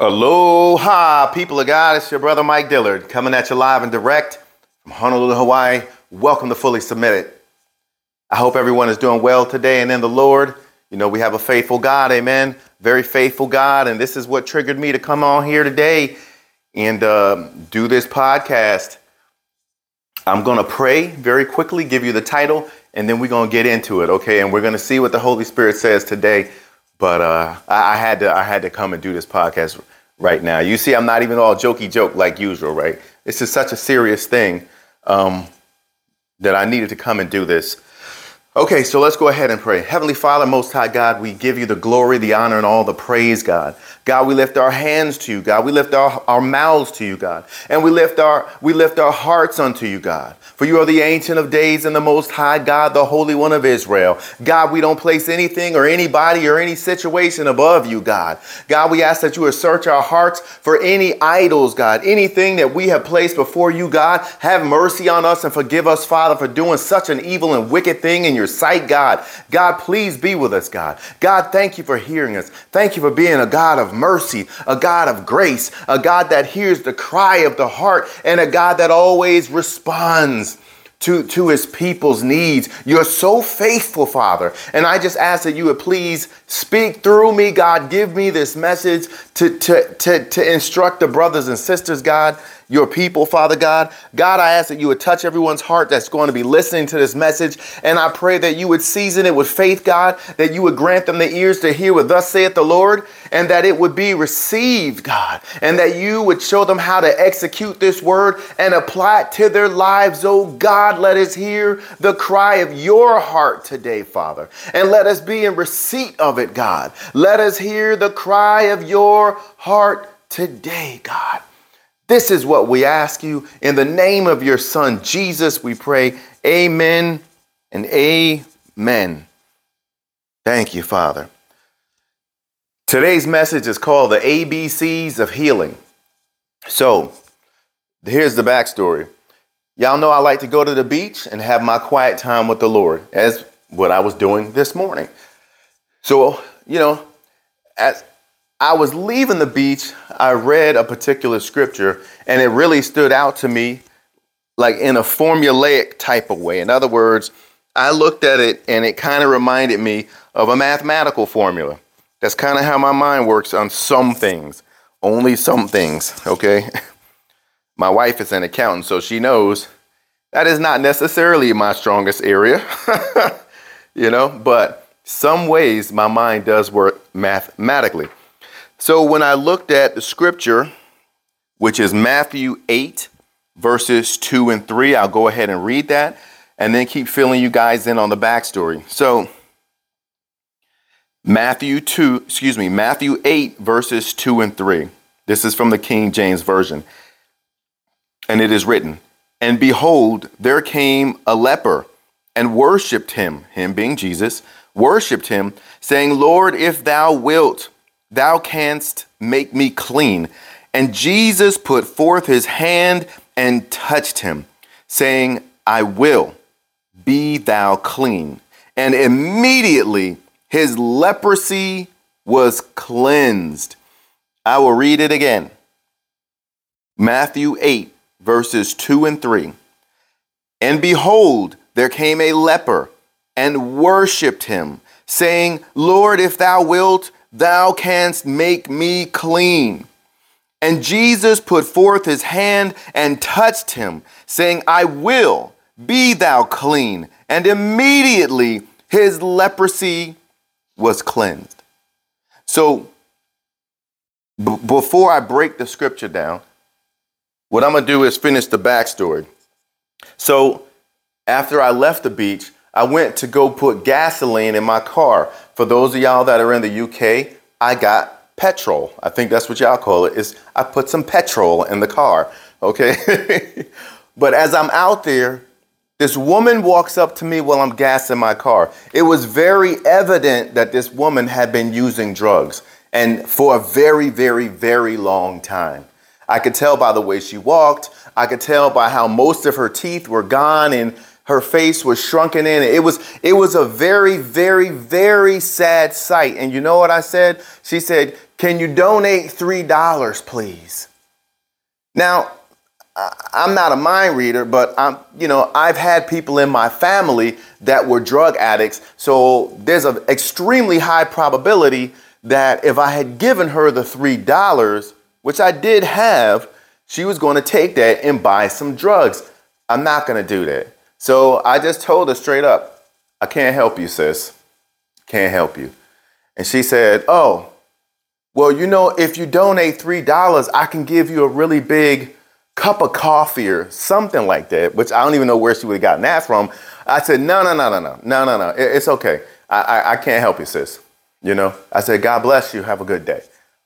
Aloha, people of God. It's your brother Mike Dillard coming at you live and direct from Honolulu, Hawaii. Welcome to Fully Submitted. I hope everyone is doing well today and in the Lord. You know, we have a faithful God, amen. Very faithful God. And this is what triggered me to come on here today and uh, do this podcast. I'm going to pray very quickly, give you the title, and then we're going to get into it, okay? And we're going to see what the Holy Spirit says today but uh, I, I, had to I had to come and do this podcast right now. You see, I'm not even all jokey joke like usual, right? This is such a serious thing um, that I needed to come and do this. Okay, so let's go ahead and pray. Heavenly Father, Most High God, we give you the glory, the honor, and all the praise, God. God, we lift our hands to you, God. We lift our, our mouths to you, God. And we lift our we lift our hearts unto you, God. For you are the ancient of days and the most high God, the Holy One of Israel. God, we don't place anything or anybody or any situation above you, God. God, we ask that you would search our hearts for any idols, God, anything that we have placed before you, God. Have mercy on us and forgive us, Father, for doing such an evil and wicked thing in your sight, God. God, please be with us, God. God, thank you for hearing us. Thank you for being a God of mercy, a God of grace, a God that hears the cry of the heart, and a God that always responds to, to his people's needs. You're so faithful, Father. And I just ask that you would please speak through me, God. Give me this message to, to, to, to instruct the brothers and sisters, God your people, Father God. God, I ask that you would touch everyone's heart that's going to be listening to this message. And I pray that you would season it with faith, God, that you would grant them the ears to hear what thus saith the Lord, and that it would be received, God, and that you would show them how to execute this word and apply it to their lives. Oh God, let us hear the cry of your heart today, Father, and let us be in receipt of it, God. Let us hear the cry of your heart today, God. This is what we ask you. In the name of your Son, Jesus, we pray. Amen and amen. Thank you, Father. Today's message is called the ABCs of Healing. So, here's the backstory. Y'all know I like to go to the beach and have my quiet time with the Lord, as what I was doing this morning. So, you know, as I was leaving the beach, I read a particular scripture and it really stood out to me like in a formulaic type of way. In other words, I looked at it and it kind of reminded me of a mathematical formula. That's kind of how my mind works on some things, only some things, okay? My wife is an accountant, so she knows that is not necessarily my strongest area, you know, but some ways my mind does work mathematically. So when I looked at the scripture, which is Matthew 8, verses 2 and 3, I'll go ahead and read that and then keep filling you guys in on the backstory. So, Matthew 2, excuse me, Matthew 8, verses 2 and 3. This is from the King James Version. And it is written, And behold, there came a leper and worshiped him, him being Jesus, worshiped him, saying, Lord, if thou wilt, Thou canst make me clean. And Jesus put forth his hand and touched him, saying, I will, be thou clean. And immediately his leprosy was cleansed. I will read it again. Matthew 8, verses 2 and 3. And behold, there came a leper and worshiped him, saying, Lord, if thou wilt, Thou canst make me clean. And Jesus put forth his hand and touched him, saying, I will, be thou clean. And immediately his leprosy was cleansed. So, b- before I break the scripture down, what I'm going to do is finish the backstory. So, after I left the beach, I went to go put gasoline in my car. For those of y'all that are in the UK, I got petrol. I think that's what y'all call it. Is I put some petrol in the car. Okay. but as I'm out there, this woman walks up to me while I'm gassing my car. It was very evident that this woman had been using drugs and for a very, very, very long time. I could tell by the way she walked. I could tell by how most of her teeth were gone and her face was shrunken in. It was, it was a very, very, very sad sight. And you know what I said? She said, can you donate $3, please? Now, I'm not a mind reader, but I'm, you know, I've had people in my family that were drug addicts. So there's an extremely high probability that if I had given her the $3, which I did have, she was going to take that and buy some drugs. I'm not going to do that. So I just told her straight up, I can't help you, sis. Can't help you. And she said, Oh, well, you know, if you donate $3, I can give you a really big cup of coffee or something like that, which I don't even know where she would have gotten that from. I said, No, no, no, no, no, no, no, no. It's okay. I, I, I can't help you, sis. You know, I said, God bless you. Have a good day.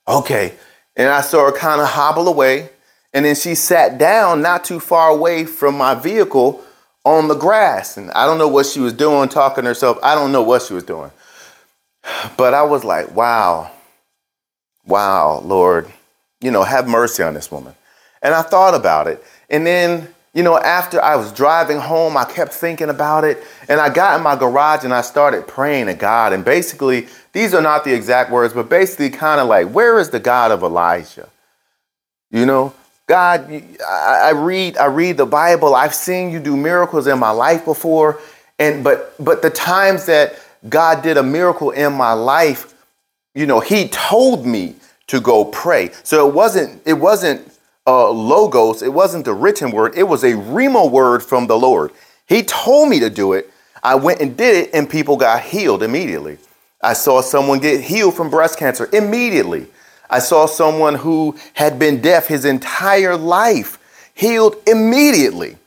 Okay. And I saw her kind of hobble away. And then she sat down not too far away from my vehicle on the grass. And I don't know what she was doing, talking to herself. I don't know what she was doing. But I was like, wow, wow, Lord, you know, have mercy on this woman. And I thought about it. And then, you know, after I was driving home, I kept thinking about it. And I got in my garage and I started praying to God. And basically, these are not the exact words, but basically, kind of like, where is the God of Elijah? You know, God, I read, I read the Bible. I've seen you do miracles in my life before. And but but the times that God did a miracle in my life, you know, He told me to go pray. So it wasn't, it wasn't uh, logos, it wasn't the written word, it was a rhema word from the Lord. He told me to do it. I went and did it, and people got healed immediately. I saw someone get healed from breast cancer immediately. I saw someone who had been deaf his entire life healed immediately.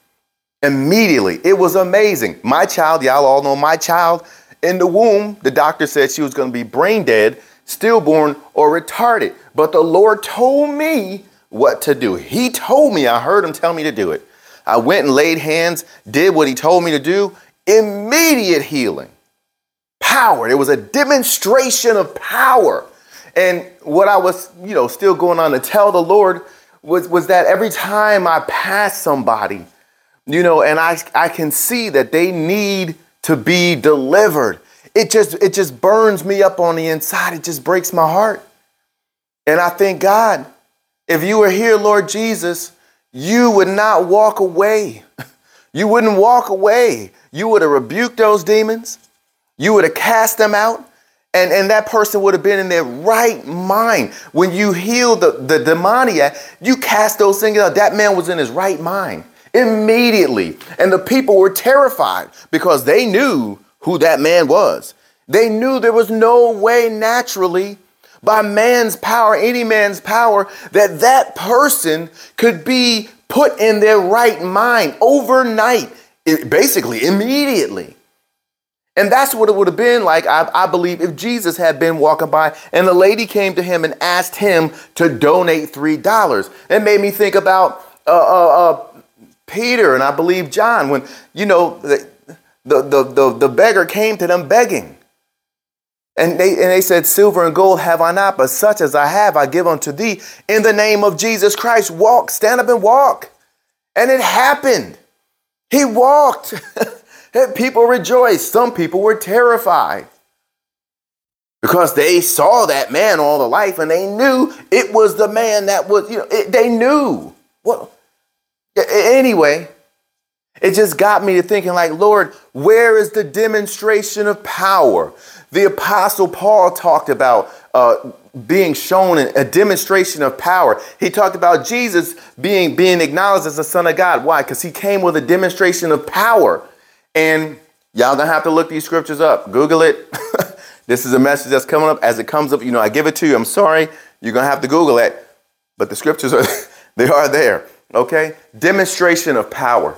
Immediately. It was amazing. My child, y'all all know my child, in the womb, the doctor said she was going to be brain dead, stillborn, or retarded. But the Lord told me what to do. He told me, I heard him tell me to do it. I went and laid hands, did what he told me to do, immediate healing. Power. It was a demonstration of power. And what I was, you know, still going on to tell the Lord was, was that every time I pass somebody, you know, and I, I can see that they need to be delivered, it just, it just burns me up on the inside. It just breaks my heart. And I thank God if you were here, Lord Jesus, you would not walk away. You wouldn't walk away. You would have rebuked those demons. You would have cast them out. And, and that person would have been in their right mind. When you healed the, the demoniac, you cast those things out. That man was in his right mind immediately. And the people were terrified because they knew who that man was. They knew there was no way naturally by man's power, any man's power, that that person could be put in their right mind overnight, basically immediately. And that's what it would have been like, I, I, believe, if Jesus had been walking by and the lady came to him and asked him to donate $3. It made me think about uh, uh, uh, Peter and I believe John when, you know, the, the, the, the, the beggar came to them begging. And they, and they said, Silver and gold have I not, but such as I have, I give unto thee. In the name of Jesus Christ, walk, stand up and walk. And it happened. He walked. people rejoiced. Some people were terrified because they saw that man all the life and they knew it was the man that was, you know, it, they knew. Well, anyway, it just got me to thinking, like, Lord, where is the demonstration of power? The Apostle Paul talked about uh, being shown a demonstration of power. He talked about Jesus being, being acknowledged as the Son of God. Why? Because he came with a demonstration of power. And y'all gonna have to look these scriptures up. Google it. this is a message that's coming up. As it comes up, you know, I give it to you. I'm sorry. You're gonna have to Google it. But the scriptures are they are there. Okay? Demonstration of power.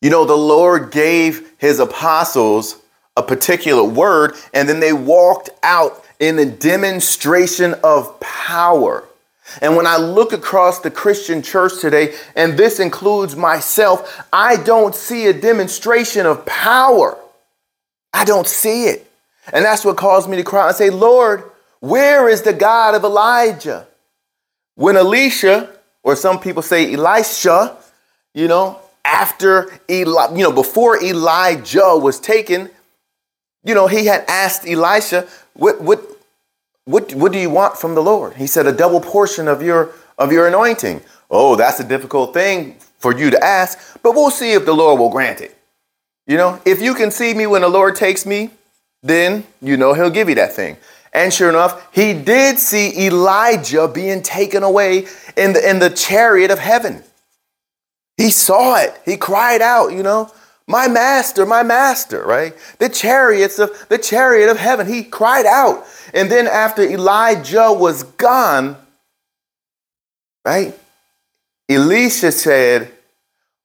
You know, the Lord gave his apostles a particular word, and then they walked out in a demonstration of power. And when I look across the Christian church today, and this includes myself, I don't see a demonstration of power. I don't see it. And that's what caused me to cry and say, Lord, where is the God of Elijah? When Elisha, or some people say Elisha, you know, after Eli, you know, before Elijah was taken, you know, he had asked Elisha, what, what, what, what do you want from the Lord? He said, A double portion of your of your anointing. Oh, that's a difficult thing for you to ask, but we'll see if the Lord will grant it. You know, if you can see me when the Lord takes me, then you know he'll give you that thing. And sure enough, he did see Elijah being taken away in the, in the chariot of heaven. He saw it. He cried out, you know, my master, my master, right? The chariots of the chariot of heaven. He cried out. And then after Elijah was gone, right? Elisha said,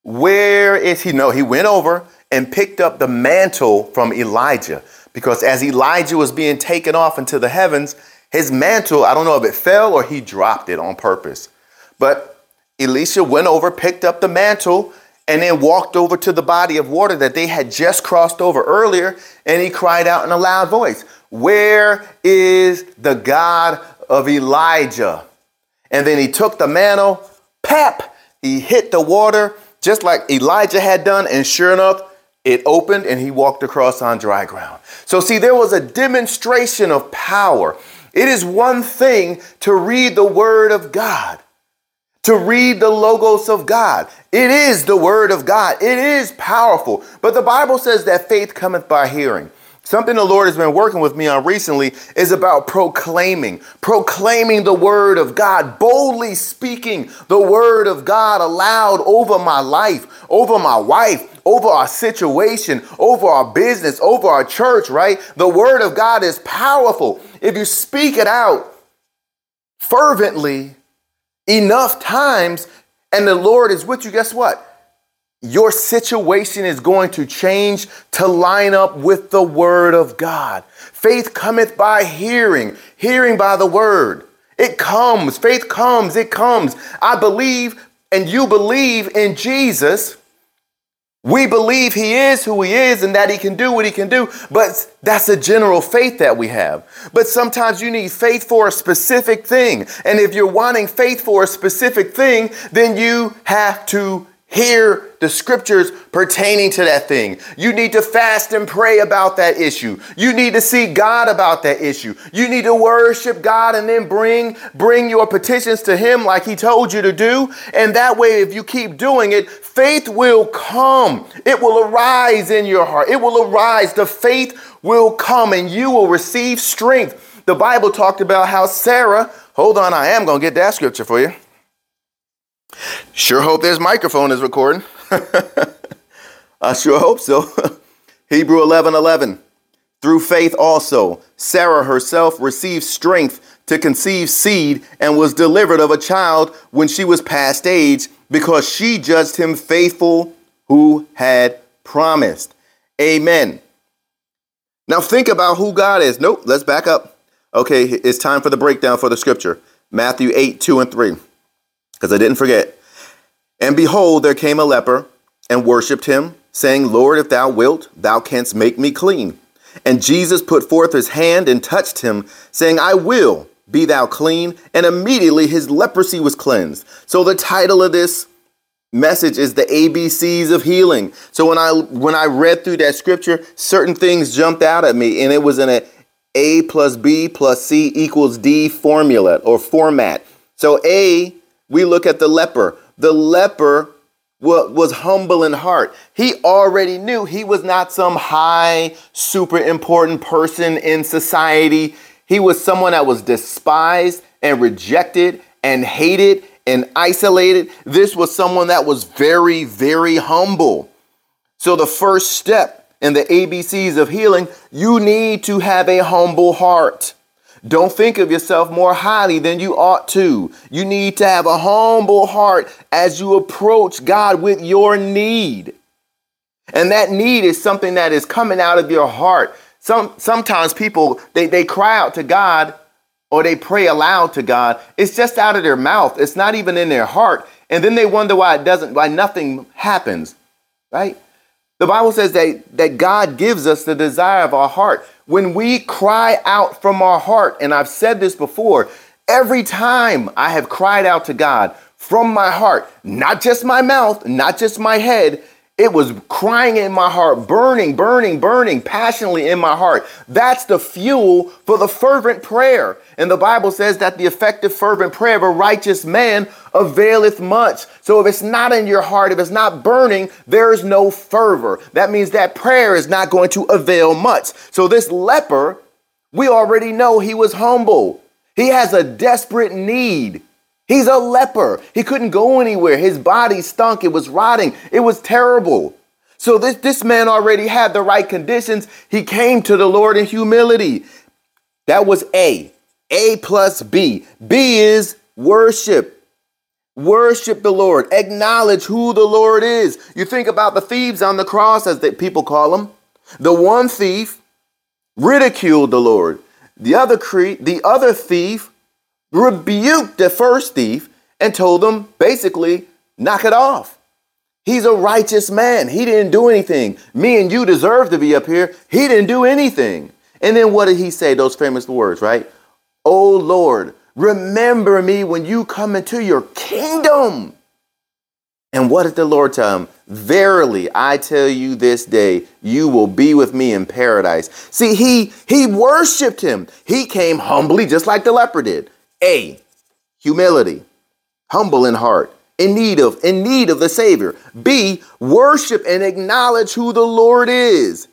Where is he? No, he went over and picked up the mantle from Elijah. Because as Elijah was being taken off into the heavens, his mantle, I don't know if it fell or he dropped it on purpose. But Elisha went over, picked up the mantle, and then walked over to the body of water that they had just crossed over earlier, and he cried out in a loud voice, Where is the God of Elijah? And then he took the mantle, pap, he hit the water just like Elijah had done, and sure enough, it opened and he walked across on dry ground. So, see, there was a demonstration of power. It is one thing to read the Word of God, to read the Logos of God. It is the Word of God, it is powerful. But the Bible says that faith cometh by hearing. Something the Lord has been working with me on recently is about proclaiming, proclaiming the word of God, boldly speaking the word of God aloud over my life, over my wife, over our situation, over our business, over our church, right? The word of God is powerful. If you speak it out fervently enough times and the Lord is with you, guess what? your situation is going to change to line up with the word of God. Faith cometh by hearing, hearing by the word. It comes, faith comes, it comes. I believe and you believe in Jesus. We believe he is who he is and that he can do what he can do, but that's a general faith that we have. But sometimes you need faith for a specific thing. And if you're wanting faith for a specific thing, then you have to hear the scriptures pertaining to that thing. You need to fast and pray about that issue. You need to see God about that issue. You need to worship God and then bring bring your petitions to him like he told you to do. And that way if you keep doing it, faith will come. It will arise in your heart. It will arise. The faith will come and you will receive strength. The Bible talked about how Sarah, hold on, I am going to get that scripture for you. Sure hope this microphone is recording. I sure hope so. Hebrew 11 11. Through faith also, Sarah herself received strength to conceive seed and was delivered of a child when she was past age because she judged him faithful who had promised. Amen. Now think about who God is. Nope, let's back up. Okay, it's time for the breakdown for the scripture Matthew 8 2 and 3 because I didn't forget. And behold, there came a leper and worshipped him, saying, Lord, if thou wilt, thou canst make me clean. And Jesus put forth his hand and touched him, saying, I will, be thou clean. And immediately his leprosy was cleansed. So the title of this message is the ABCs of healing. So when I when I read through that scripture, certain things jumped out at me, and it was in a A plus B plus C equals D formula or format. So A we look at the leper. The leper was humble in heart. He already knew he was not some high, super important person in society. He was someone that was despised and rejected and hated and isolated. This was someone that was very, very humble. So, the first step in the ABCs of healing, you need to have a humble heart. Don't think of yourself more highly than you ought to. You need to have a humble heart as you approach God with your need. And that need is something that is coming out of your heart. Some sometimes people they, they cry out to God or they pray aloud to God. It's just out of their mouth. It's not even in their heart. And then they wonder why it doesn't, why nothing happens. Right? The Bible says that, that God gives us the desire of our heart. When we cry out from our heart, and I've said this before, every time I have cried out to God from my heart, not just my mouth, not just my head, It was crying in my heart, burning, burning, burning, passionately in my heart. That's the fuel for the fervent prayer. And the Bible says that the effective, fervent prayer of a righteous man availeth much. So if it's not in your heart, if it's not burning, there is no fervor. That means that prayer is not going to avail much. So this leper, we already know he was humble. He has a desperate need. He's a leper. He couldn't go anywhere. His body stunk. It was rotting. It was terrible. So this, this man already had the right conditions. He came to the Lord in humility. That was A. A plus B. B is worship. Worship the Lord. Acknowledge who the Lord is. You think about the thieves on the cross, as the people call them. The one thief ridiculed the Lord. The other cre- the other thief rebuked the first thief and told him basically, knock it off. He's a righteous man. He didn't do anything. Me and you deserve to be up here. He didn't do anything. And then what did he say? Those famous words, right? Oh Lord, remember me when you come into your kingdom. And what did the Lord tell him? Verily, I tell you this day, you will be with me in paradise. See, he he worshiped him. He came humbly, just like the leper did. A, humility, humble in heart, in need of in need of the Savior. B, worship and acknowledge who the Lord is.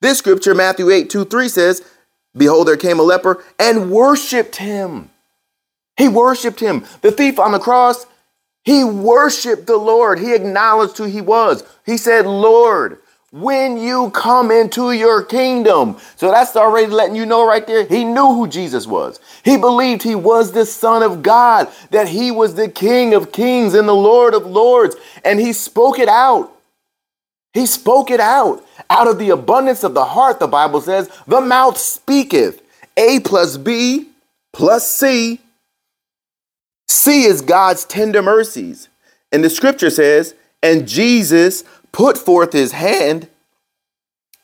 This scripture, Matthew 8, 2, 3 says, Behold, there came a leper and worshiped him. He worshiped him. The thief on the cross, he worshiped the Lord. He acknowledged who he was. He said, Lord, when you come into your kingdom. So that's already letting you know right there. He knew who Jesus was. He believed he was the Son of God, that he was the King of kings and the Lord of lords. And he spoke it out. He spoke it out. Out of the abundance of the heart, the Bible says, the mouth speaketh. A plus B plus C. C is God's tender mercies. And the scripture says, and Jesus put forth his hand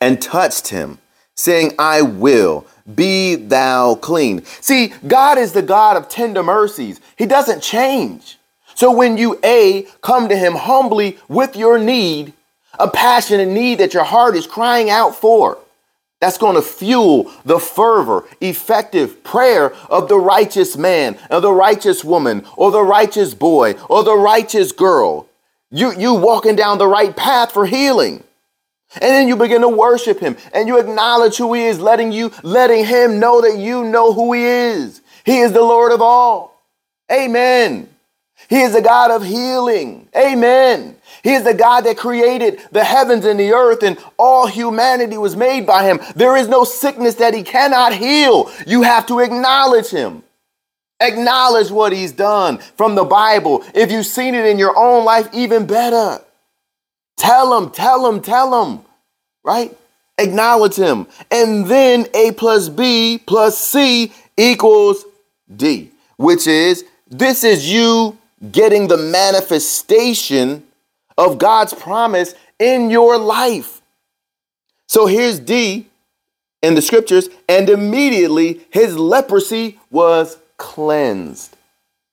and touched him, saying, I will, be thou clean. See, God is the God of tender mercies. He doesn't change. So when you A, come to him humbly with your need, a passionate need that your heart is crying out for, that's going to fuel the fervor, effective prayer of the righteous man, or the righteous woman, or the righteous boy, or the righteous girl. You, you walking down the right path for healing. And then you begin to worship him and you acknowledge who he is, letting you, letting him know that you know who he is. He is the Lord of all. Amen. He is the God of healing. Amen. He is the God that created the heavens and the earth, and all humanity was made by him. There is no sickness that he cannot heal. You have to acknowledge him. Acknowledge what he's done from the Bible. If you've seen it in your own life, even better. Tell him, tell him, tell him, right? Acknowledge him. And then A plus B plus C equals D, which is this is you getting the manifestation of God's promise in your life. So here's D in the scriptures, and immediately his leprosy was cleansed.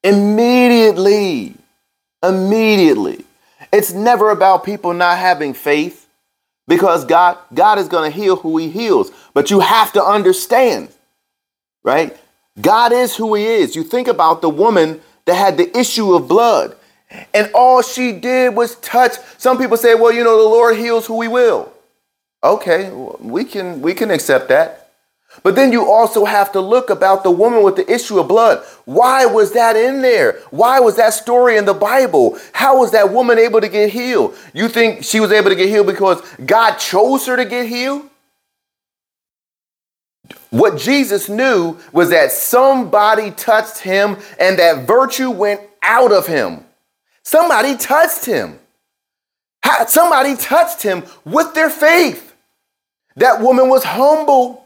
Immediately. Immediately. It's never about people not having faith because God God is going to heal who he heals. But you have to understand, right? God is who he is. You think about the woman that had the issue of blood and all she did was touch. Some people say, "Well, you know, the Lord heals who he will." Okay, we can we can accept that. But then you also have to look about the woman with the issue of blood. Why was that in there? Why was that story in the Bible? How was that woman able to get healed? You think she was able to get healed because God chose her to get healed? What Jesus knew was that somebody touched him and that virtue went out of him. Somebody touched him. Somebody touched him with their faith. That woman was humble.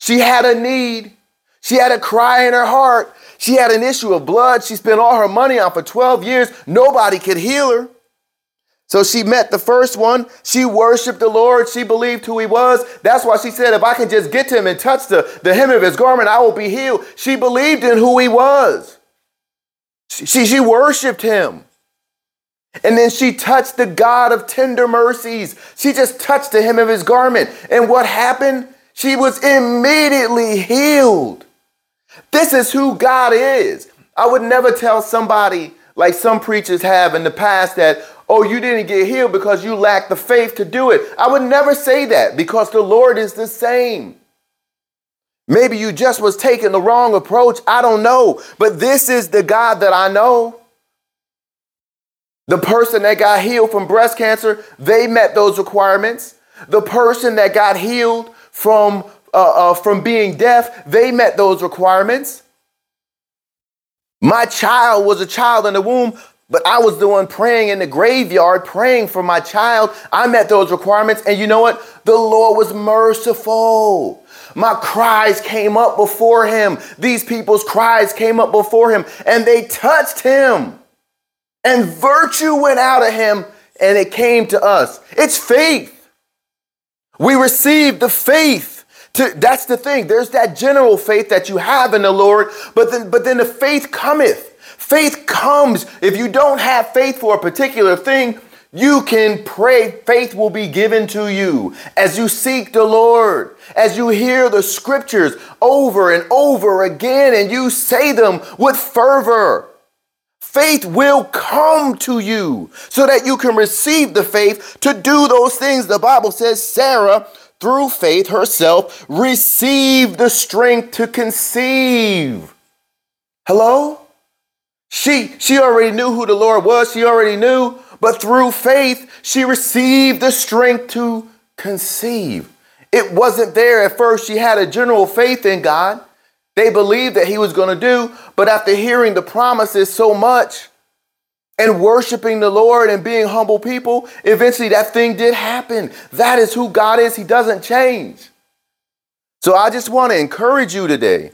She had a need. She had a cry in her heart. She had an issue of blood she spent all her money on for 12 years. Nobody could heal her. So she met the first one. She worshiped the Lord. She believed who he was. That's why she said, if I can just get to him and touch the, the hem of his garment, I will be healed. She believed in who he was. She, she, she worshiped him. And then she touched the God of tender mercies. She just touched the hem of his garment. And what happened? She was immediately healed. This is who God is. I would never tell somebody like some preachers have in the past that, oh, you didn't get healed because you lacked the faith to do it. I would never say that because the Lord is the same. Maybe you just was taking the wrong approach. I don't know. But this is the God that I know. The person that got healed from breast cancer, they met those requirements. The person that got healed from, uh, uh, from being deaf, they met those requirements. My child was a child in the womb, but I was the one praying in the graveyard, praying for my child. I met those requirements. And you know what? The Lord was merciful. My cries came up before him. These people's cries came up before him, and they touched him and virtue went out of him and it came to us. It's faith. We receive the faith. To, that's the thing. There's that general faith that you have in the Lord, but then, but then the faith cometh. Faith comes. If you don't have faith for a particular thing, you can pray. Faith will be given to you as you seek the Lord, as you hear the scriptures over and over again, and you say them with fervor. Faith will come to you so that you can receive the faith to do those things. The Bible says Sarah, through faith herself, received the strength to conceive. Hello? She, she already knew who the Lord was. She already knew. But through faith, she received the strength to conceive. It wasn't there at first. She had a general faith in God. They believed that he was going to do, but after hearing the promises so much and worshiping the Lord and being humble people, eventually that thing did happen. That is who God is. He doesn't change. So I just want to encourage you today.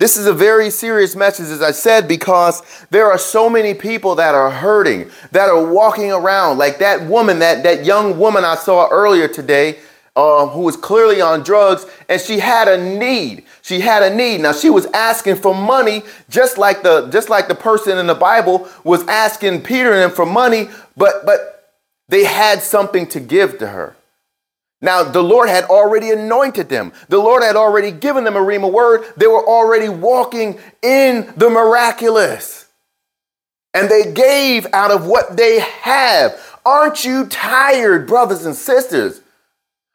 This is a very serious message, as I said, because there are so many people that are hurting, that are walking around like that woman, that, that young woman I saw earlier today um, who was clearly on drugs, and she had a need. She had a need. Now she was asking for money, just like the just like the person in the Bible was asking Peter and them for money, but but they had something to give to her. Now the Lord had already anointed them. The Lord had already given them a rhema word. They were already walking in the miraculous. And they gave out of what they have. Aren't you tired, brothers and sisters?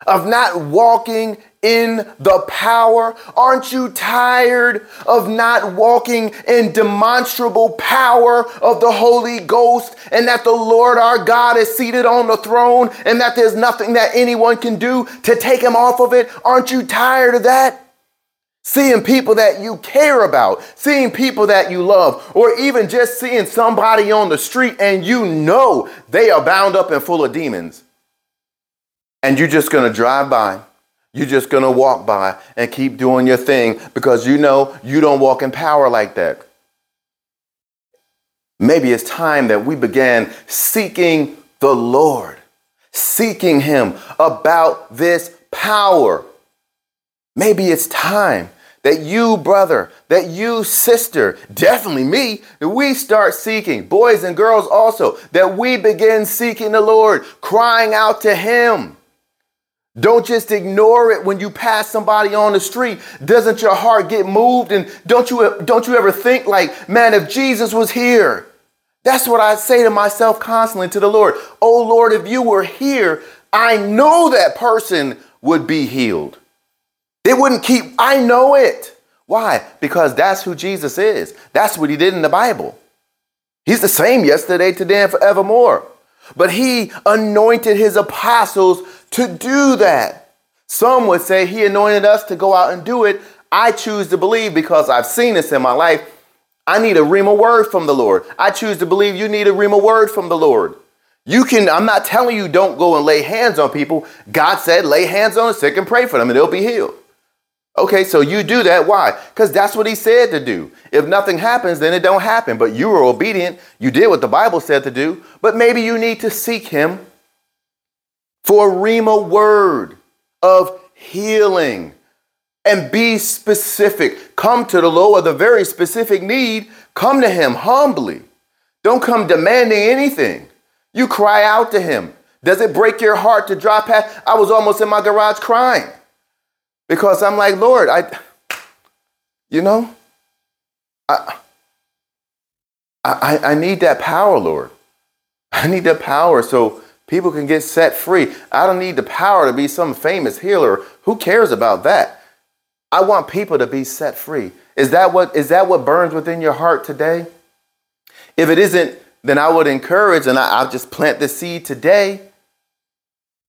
Of not walking in the power? Aren't you tired of not walking in demonstrable power of the Holy Ghost and that the Lord our God is seated on the throne and that there's nothing that anyone can do to take him off of it? Aren't you tired of that? Seeing people that you care about, seeing people that you love, or even just seeing somebody on the street and you know they are bound up and full of demons and you're just going to drive by. You're just going to walk by and keep doing your thing because you know you don't walk in power like that. Maybe it's time that we began seeking the Lord, seeking Him about this power. Maybe it's time that you, brother, that you, sister, definitely me, that we start seeking, boys and girls also, that we begin seeking the Lord, crying out to Him. Don't just ignore it when you pass somebody on the street. Doesn't your heart get moved? And don't you, don't you ever think like, man, if Jesus was here, that's what I say to myself constantly to the Lord. Oh Lord, if you were here, I know that person would be healed. They wouldn't keep, I know it. Why? Because that's who Jesus is. That's what he did in the Bible. He's the same yesterday, today, and forevermore. But he anointed his apostles to do that. Some would say he anointed us to go out and do it. I choose to believe because I've seen this in my life. I need a rhema word from the Lord. I choose to believe you need a rhema word from the Lord. You can, I'm not telling you don't go and lay hands on people. God said lay hands on the sick and pray for them and they'll be healed. Okay, so you do that. Why? Because that's what he said to do. If nothing happens, then it don't happen. But you were obedient. You did what the Bible said to do. But maybe you need to seek him for a Rhema word of healing and be specific. Come to the Lord with a very specific need. Come to Him humbly. Don't come demanding anything. You cry out to him. Does it break your heart to drop past? I was almost in my garage crying because I'm like, Lord, I, you know, I, I, I need that power, Lord. I need that power so people can get set free. I don't need the power to be some famous healer. Who cares about that? I want people to be set free. Is that what is that what burns within your heart today? If it isn't, then I would encourage, and I, will just plant the seed today,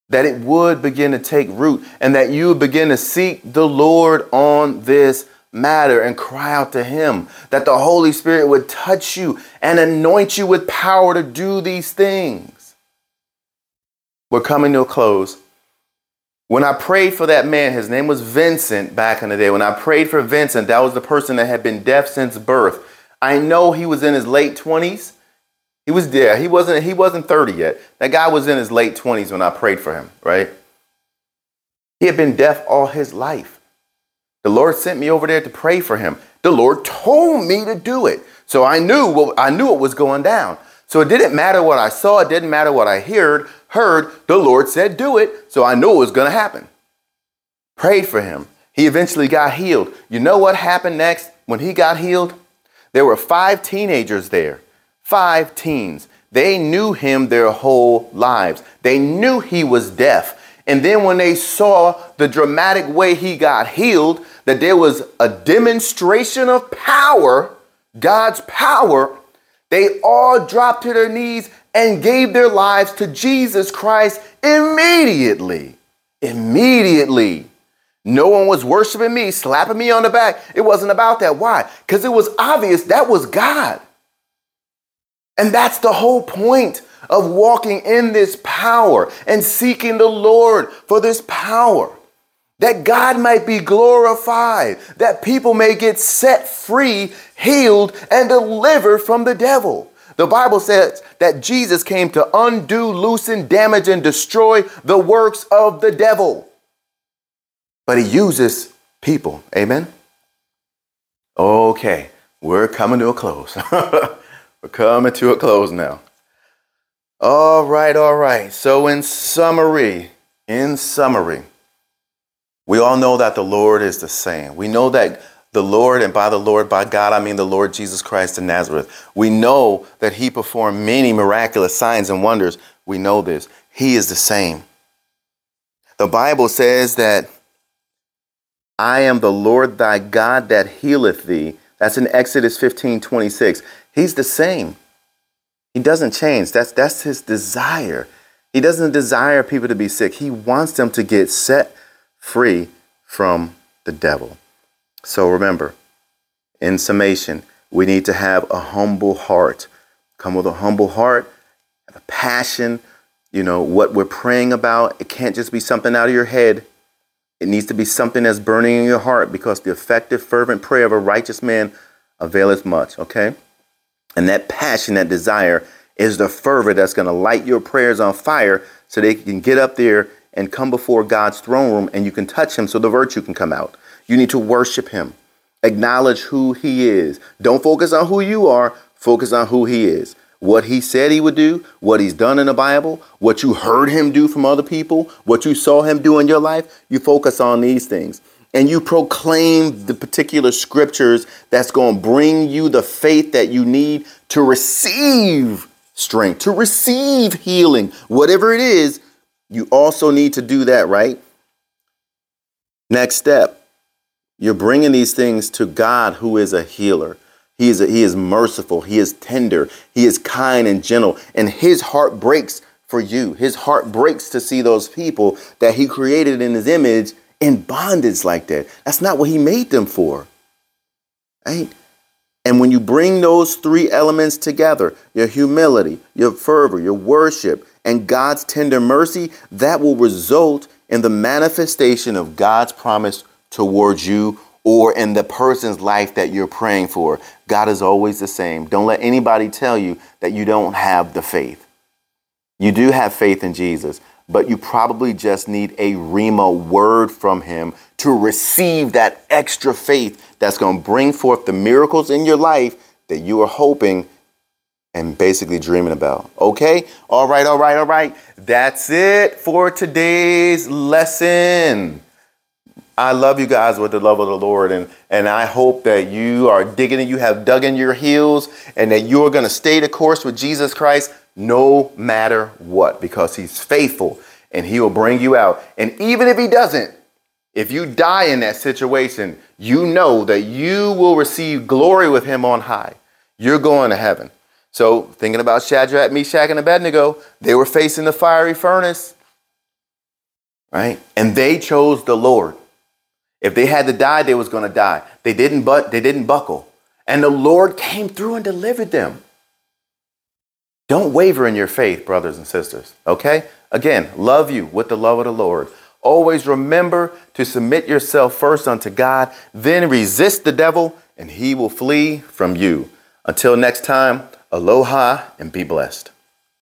that it would begin to take root and that you would begin to seek the Lord on this matter and cry out to Him, that the Holy Spirit would touch you and anoint you with power to do these things. We're coming to a close. When I prayed for that man, his name was Vincent back in the day. When I prayed for Vincent, that was the person that had been deaf since birth. I know he was in his late 20s. He was there. He wasn't he wasn't 30 yet. That guy was in his late 20s when I prayed for him, right? He had been deaf all his life. The Lord sent me over there to pray for him. The Lord told me to do it. So I knew what I knew it was going down. So it didn't matter what I saw, it didn't matter what I heard heard the Lord said, do it. So I knew it was going to happen. Prayed for him. He eventually got healed. You know what happened next when he got healed? There were five teenagers there, five teens. They knew him their whole lives. They knew he was deaf. And then when they saw the dramatic way he got healed, that there was a demonstration of power, God's power, they all dropped to their knees and gave their lives to Jesus Christ immediately. Immediately. No one was worshiping me, slapping me on the back. It wasn't about that. Why? Because it was obvious that was God. And that's the whole point of walking in this power and seeking the Lord for this power. That God might be glorified, that people may get set free, healed, and delivered from the devil. The Bible says that Jesus came to undo, loosen, damage, and destroy the works of the devil. But he uses people. Amen? Okay, we're coming to a close. we're coming to a close now. All right, all right. So, in summary, in summary, we all know that the Lord is the same. We know that the Lord, and by the Lord, by God, I mean the Lord Jesus Christ of Nazareth. We know that He performed many miraculous signs and wonders. We know this. He is the same. The Bible says that I am the Lord thy God that healeth thee. That's in Exodus 15 26. He's the same. He doesn't change. That's, that's his desire. He doesn't desire people to be sick. He wants them to get set free from the devil. So remember, in summation, we need to have a humble heart. Come with a humble heart, have a passion. You know, what we're praying about, it can't just be something out of your head. It needs to be something that's burning in your heart because the effective, fervent prayer of a righteous man availeth much, okay? And that passion, that desire, is the fervor that's going to light your prayers on fire so they can get up there and come before God's throne room and you can touch him so the virtue can come out. You need to worship him. Acknowledge who he is. Don't focus on who you are, focus on who he is. What he said he would do, what he's done in the Bible, what you heard him do from other people, what you saw him do in your life, you focus on these things. And you proclaim the particular scriptures that's going to bring you the faith that you need to receive strength, to receive healing, whatever it is, you also need to do that, right? Next step you're bringing these things to God, who is a healer. He is, a, he is merciful. He is tender. He is kind and gentle. And his heart breaks for you. His heart breaks to see those people that he created in his image in bondage like that. That's not what he made them for. Right? And when you bring those three elements together your humility, your fervor, your worship, and God's tender mercy that will result in the manifestation of God's promise towards you or in the person's life that you're praying for. God is always the same. Don't let anybody tell you that you don't have the faith. You do have faith in Jesus, but you probably just need a Rhema word from him to receive that extra faith that's going to bring forth the miracles in your life that you are hoping and basically dreaming about. Okay? All right, all right, all right. That's it for today's lesson. I love you guys with the love of the Lord, and, and I hope that you are digging and you have dug in your heels and that you're going to stay the course with Jesus Christ no matter what because he's faithful and he will bring you out. And even if he doesn't, if you die in that situation, you know that you will receive glory with him on high. You're going to heaven. So, thinking about Shadrach, Meshach, and Abednego, they were facing the fiery furnace, right? And they chose the Lord. If they had to die, they was going to die. They didn't, but they didn't buckle, and the Lord came through and delivered them. Don't waver in your faith, brothers and sisters. Okay? Again, love you with the love of the Lord. Always remember to submit yourself first unto God, then resist the devil, and he will flee from you. Until next time, aloha and be blessed.